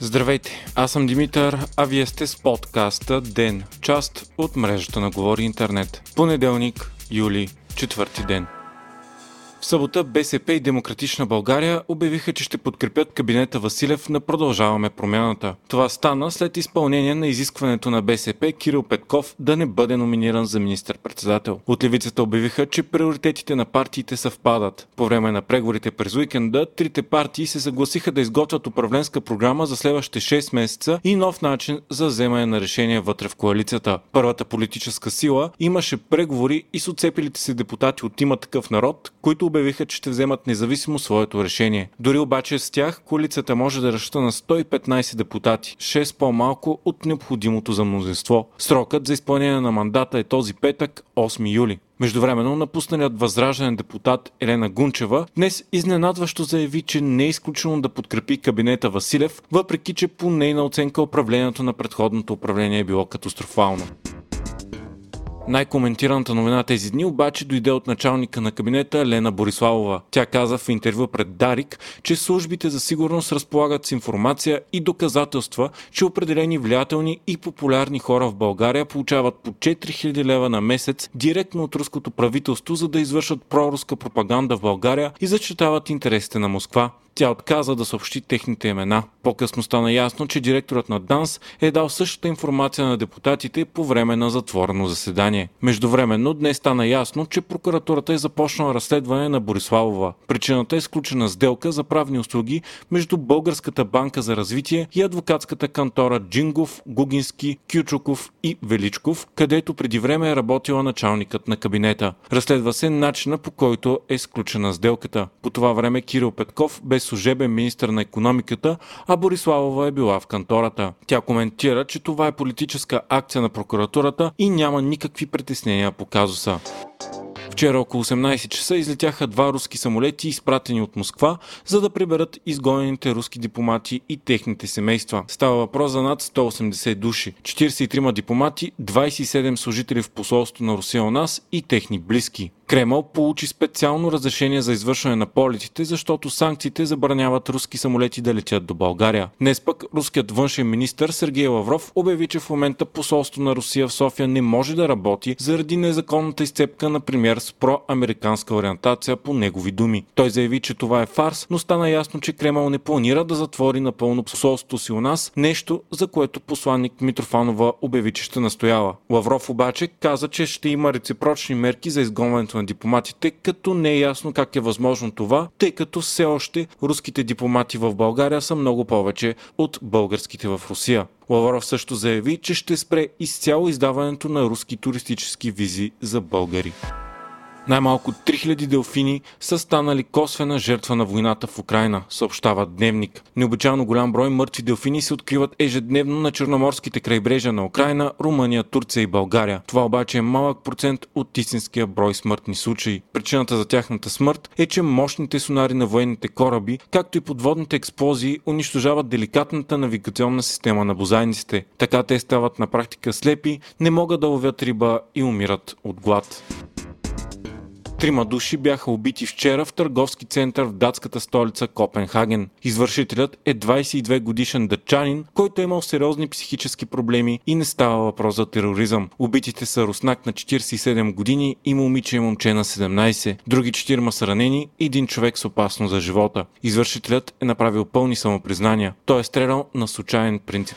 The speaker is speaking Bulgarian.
Здравейте, аз съм Димитър, а вие сте с подкаста ДЕН, част от мрежата на Говори Интернет. Понеделник, юли, четвърти ден. В събота БСП и Демократична България обявиха, че ще подкрепят кабинета Василев на Продължаваме промяната. Това стана след изпълнение на изискването на БСП Кирил Петков да не бъде номиниран за министър-председател. От левицата обявиха, че приоритетите на партиите съвпадат. По време на преговорите през уикенда, трите партии се съгласиха да изготвят управленска програма за следващите 6 месеца и нов начин за вземане на решения вътре в коалицията. Първата политическа сила имаше преговори и с отцепилите се депутати от има такъв народ, които обявиха, че ще вземат независимо своето решение. Дори обаче с тях коалицията може да разчита на 115 депутати, 6 по-малко от необходимото за мнозинство. Срокът за изпълнение на мандата е този петък, 8 юли. Междувременно напусналият възраждане депутат Елена Гунчева днес изненадващо заяви, че не е изключено да подкрепи кабинета Василев, въпреки че по нейна оценка управлението на предходното управление е било катастрофално. Най-коментираната новина тези дни обаче дойде от началника на кабинета Лена Бориславова. Тя каза в интервю пред Дарик, че службите за сигурност разполагат с информация и доказателства, че определени влиятелни и популярни хора в България получават по 4000 лева на месец директно от руското правителство, за да извършат проруска пропаганда в България и зачитават интересите на Москва. Тя отказа да съобщи техните имена. По-късно стана ясно, че директорът на ДАНС е дал същата информация на депутатите по време на затворено заседание. Междувременно днес стана ясно, че прокуратурата е започнала разследване на Бориславова. Причината е сключена сделка за правни услуги между Българската банка за развитие и адвокатската кантора Джингов, Гугински, Кючуков и Величков, където преди време е работила началникът на кабинета. Разследва се начина по който е сключена сделката. По това време Кирил Петков без служебен министр на економиката, а Бориславова е била в кантората. Тя коментира, че това е политическа акция на прокуратурата и няма никакви притеснения по казуса. Вчера около 18 часа излетяха два руски самолети, изпратени от Москва, за да приберат изгонените руски дипломати и техните семейства. Става въпрос за над 180 души, 43 дипломати, 27 служители в посолство на Русия у нас и техни близки. Кремъл получи специално разрешение за извършване на полетите, защото санкциите забраняват руски самолети да летят до България. Днес пък руският външен министр Сергей Лавров обяви, че в момента посолство на Русия в София не може да работи заради незаконната изцепка на премьер с проамериканска ориентация по негови думи. Той заяви, че това е фарс, но стана ясно, че Кремъл не планира да затвори напълно посолството си у нас, нещо за което посланник Митрофанова обяви, че ще настоява. Лавров обаче каза, че ще има реципрочни мерки за изгонването на дипломатите, като не е ясно как е възможно това, тъй като все още руските дипломати в България са много повече от българските в Русия. Лавров също заяви, че ще спре изцяло издаването на руски туристически визи за българи. Най-малко 3000 делфини са станали косвена жертва на войната в Украина, съобщава Дневник. Необичайно голям брой мъртви делфини се откриват ежедневно на черноморските крайбрежия на Украина, Румъния, Турция и България. Това обаче е малък процент от истинския брой смъртни случаи. Причината за тяхната смърт е, че мощните сонари на военните кораби, както и подводните експлозии, унищожават деликатната навигационна система на бозайниците. Така те стават на практика слепи, не могат да ловят риба и умират от глад. Трима души бяха убити вчера в търговски център в датската столица Копенхаген. Извършителят е 22 годишен дъчанин, който е имал сериозни психически проблеми и не става въпрос за тероризъм. Убитите са руснак на 47 години и момиче и момче на 17. Други четирима са ранени и един човек с опасно за живота. Извършителят е направил пълни самопризнания. Той е стрелял на случайен принцип.